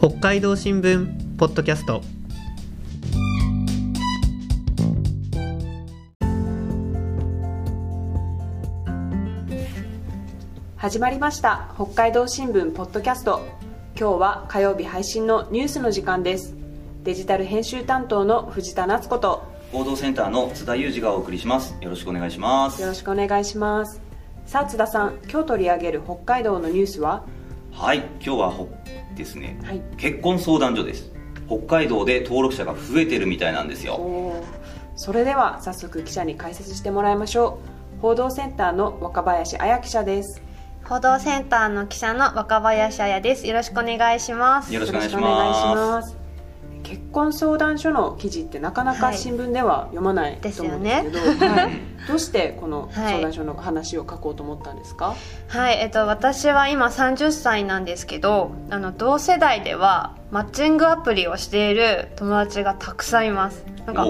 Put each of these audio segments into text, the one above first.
北海道新聞ポッドキャスト。始まりました。北海道新聞ポッドキャスト。今日は火曜日配信のニュースの時間です。デジタル編集担当の藤田夏子と。報道センターの津田裕二がお送りします。よろしくお願いします。よろしくお願いします。さあ津田さん今日取り上げる北海道のニュースは？はい今日はほですね、はい。結婚相談所です。北海道で登録者が増えてるみたいなんですよ。それでは早速記者に解説してもらいましょう。報道センターの若林彩記者です。報道センターの記者の若林彩です。よろしくお願いします。よろしくお願いします結婚相談所の記事ってなかなかはい。新聞では読まないと思うんですけど、ねはい、どうしてこの はい。相談所の話を書こうと思ったんですか、はい、えっと、私は今30歳なんですけど、あの、同世代では、マッチングアプリをしている友達がたくさんいます。なんか、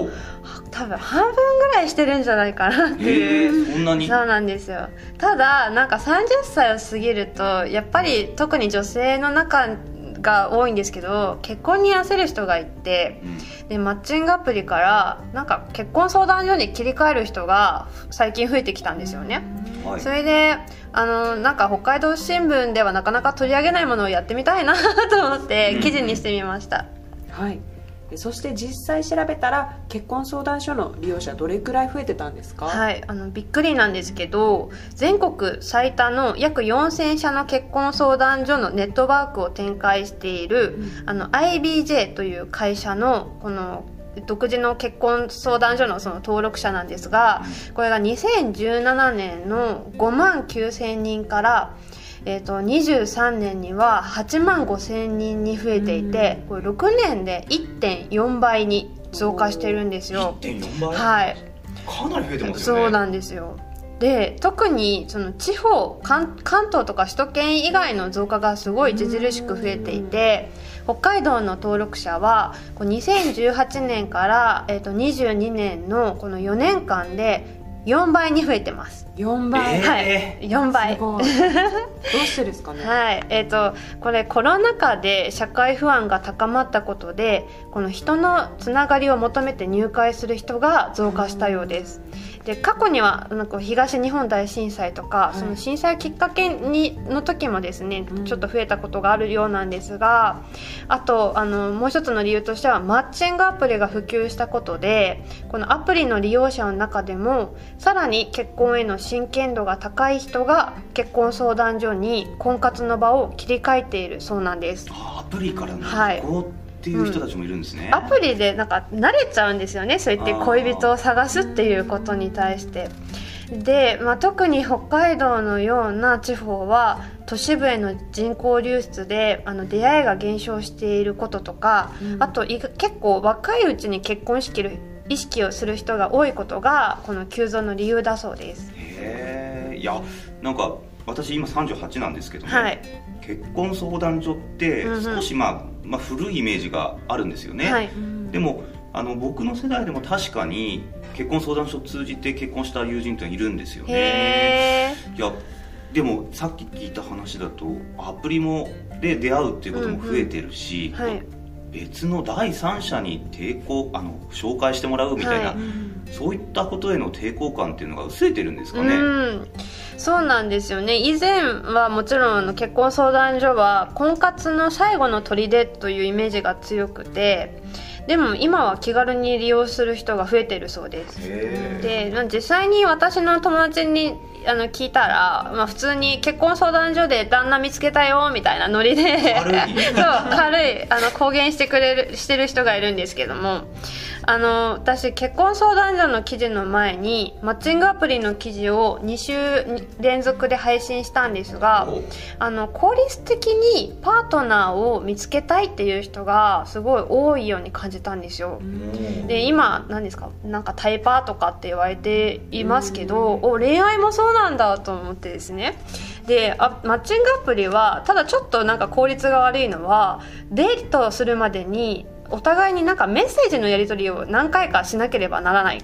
多分半分ぐらいしてるんじゃないかなってへいう。えそんなに？そうなんですよ。ただなんか30歳を過ぎるとやっぱり特に女性の中が多いんですけど結婚に焦る人がいてうん。でマッチングアプリからなんか結婚相談所に切り替える人が最近増えてきたんですよね、はい。それであのなんか北海道新聞ではなかなか取り上げないものをやってみたいな と思って記事にしてみました、はい。でそして実際調べたら結婚相談所の利用者どれくらい増えてたんですか、はい、あのびっくりなんですけど全国最多の約4000社の結婚相談所のネットワークを展開している、あの IBJ という会社のこの独自の結婚相談所のその登録者なんですがこれが2017年の5万9000人からえー、と23年には8万5000人に増えていて、これ6年で1.4倍に増加してるんですよ。1.4倍、はい、かなり増えてますよね。そうなんですよ。で特にその地方関関東とか首都圏以外の増加がすごい著しく増えていて北海道の登録者はこう2018年から、えー、と22年のこの4年間で4倍に増えてます。4倍、えー。はい4倍 どうしてですかね、はい。えー、とこれコロナ禍で社会不安が高まったことでこの人のつながりを求めて入会する人が増加したようですで過去にはなんか東日本大震災とか、い。その震災きっかけにの時もですね、うん。ちょっと増えたことがあるようなんですがあとあのもう一つの理由としてはマッチングアプリが普及したことでこのアプリの利用者の中でもさらに結婚への真剣度が高い人が結婚相談所に婚活の場を切り替えているそうなんです。あアプリからのはいっていう人たちもいるんですね、アプリでなんか慣れちゃうんですよね。そうやって恋人を探すっていうことに対して。で、まあ、特に北海道のような地方は都市部への人口流出であの出会いが減少していることとか、うん。あとい結構若いうちに結婚式る意識をする人が多いことがこの急増の理由だそうです。へえいやなんか私今38なんですけどね、はい。結婚相談所ってうんうん。少し、まあまあ、古いイメージがあるんですよね、はい。でもあの僕の世代でも確かに結婚相談所を通じて結婚した友人っているんですよね。いやでもさっき聞いた話だとアプリもで出会うっていうことも増えてるし、はい別の第三者に抵抗あの紹介してもらうみたいな、はい。そういったことへの抵抗感っていうのが薄れてるんですかね、うん。そうなんですよね。以前はもちろんあの結婚相談所は婚活の最後の砦というイメージが強くてでも今は気軽に利用する人が増えてるそうです。へでまあ実際に私の友達にあの聞いたら、まあ、普通に結婚相談所で旦那見つけたよみたいなノリで軽い。そう軽いあの公言してくれるしてる人がいるんですけどもあの私結婚相談所の記事の前にマッチングアプリの記事を2週連続で配信したんですがお。あの効率的にパートナーを見つけたいっていう人がすごい多いように感じたんですよ。で今何ですか？なんかタイパーとかって言われていますけどお恋愛もそうなんだと思ってですね。であマッチングアプリはただちょっとなんか効率が悪いのはデートするまでにお互いになんかメッセージのやり取りを何回かしなければならない。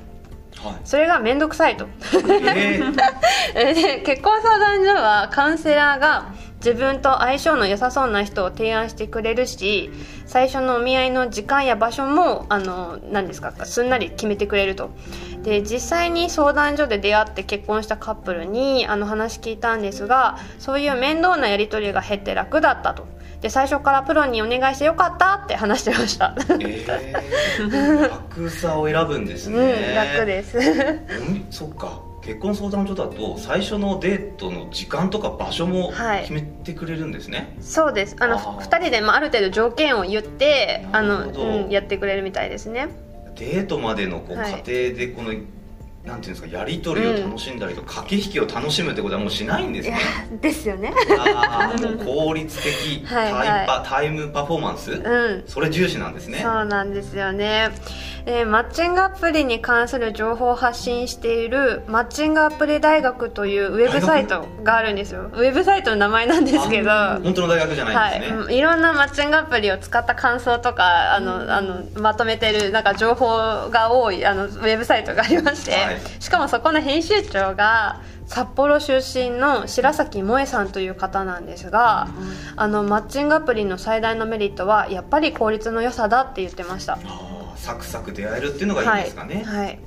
はい。それが面倒くさいと。えー。で結婚相談所はカウンセラーが自分と相性の良さそうな人を提案してくれるし最初のお見合いの時間や場所もあの何ですかすんなり決めてくれると。で実際に相談所で出会って結婚したカップルにあの話聞いたんですがそういう面倒なやり取りが減って楽だったと。で最初からプロにお願いしてよかったって話してました。えー、楽さを選ぶんですね、うん、楽です。うんそっか結婚相談所だと最初のデートの時間とか場所もはい。決めてくれるんですね、そうです。あのあー。2人で、まあ、ある程度条件を言ってあの、うん、やってくれるみたいですね。デートまでのこう過はい。程でこの、なんていうんですかやり取りを楽しんだりとか、駆け引きを楽しむってことはもうしないんですね。ですよね。ああもう効率的 はいはい。タイパタイムパフォーマンス、うん。それ重視なんですね。そうなんですよね。でマッチングアプリに関する情報を発信しているマッチングアプリ大学というウェブサイトがあるんですよ。ウェブサイトの名前なんですけど。あ本当の大学じゃなはいいんですね、うんいろんなマッチングアプリを使った感想とかあの、あのまとめてるなんか情報が多いあのウェブサイトがありまして、はいしかもそこの編集長が札幌出身の白崎萌さんという方なんですが、あのマッチングアプリの最大のメリットはやっぱり効率の良さだって言ってました。サクサク出会えるっていうのがいいんですかね、はい、はい。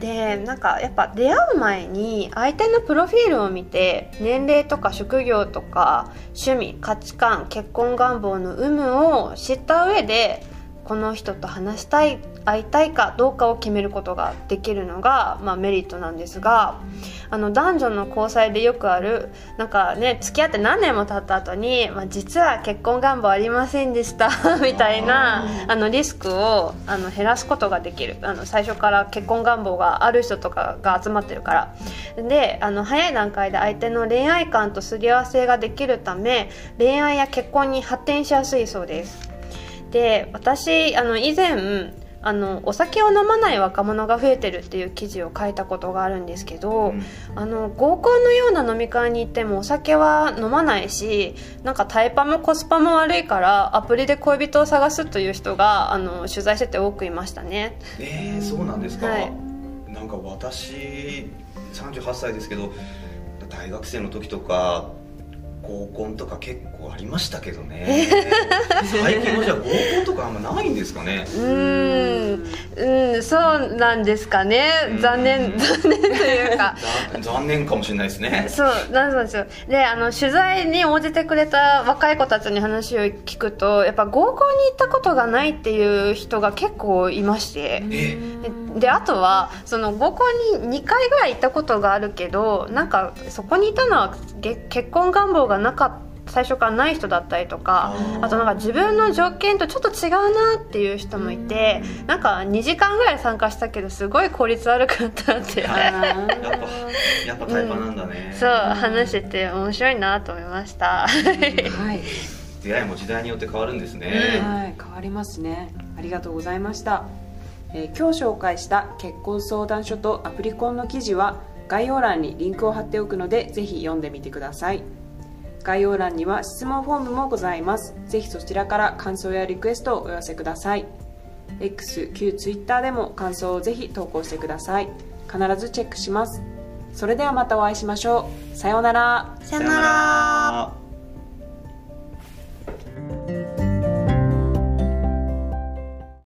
でなんかやっぱ出会う前に相手のプロフィールを見て年齢とか職業とか趣味価値観結婚願望の有無を知った上でこの人と話したい会いたいかどうかを決めることができるのが、まあ、メリットなんですがあの男女の交際でよくあるなんかね付き合って何年も経った後に、まあ、実は結婚願望ありませんでした みたいなあのリスクをあの減らすことができる。あの最初から結婚願望がある人とかが集まってるから。であの早い段階で相手の恋愛観とすり合わせができるため恋愛や結婚に発展しやすいそうです。で私あの以前あのお酒を飲まない若者が増えてるっていう記事を書いたことがあるんですけど、うん。あの合コンのような飲み会に行ってもお酒は飲まないしなんかタイパもコスパも悪いからアプリで恋人を探すという人があの取材してて多くいましたね。えー、そうなんですか、はい。なんか私38歳ですけど大学生の時とか合コンとか結構ありましたけどね。最近もじゃあ合コンとかあんまないんですかね。うーん。うんそうなんですかね。うん。残念 残念というか。ざ残念かもしれないですね。そうなんですよ。であの取材に応じてくれた若い子たちに話を聞くとやっぱ合コンに行ったことがないっていう人が結構いまして、えでであとはその合コンに2回ぐらい行ったことがあるけどなんかそこにいたのはげ結婚願望がなかった最初からない人だったりとかあとなんか自分の条件とちょっと違うなっていう人もいてなんか2時間ぐらい参加したけどすごい効率悪かったって。やっぱやっぱタイパなんだね、そう話してて面白いなと思いました。はい、出会いも時代によって変わるんですね、はい、変わりますね。ありがとうございました、えー今日紹介した結婚相談所とアプリコンの記事は概要欄にリンクを貼っておくのでぜひ読んでみてください。概要欄には質問フォームもございます。ぜひそちらから感想やリクエストをお寄せください。X、旧 Twitter でも感想をぜひ投稿してください。必ずチェックします。それではまたお会いしましょう。さようなら。さようなら。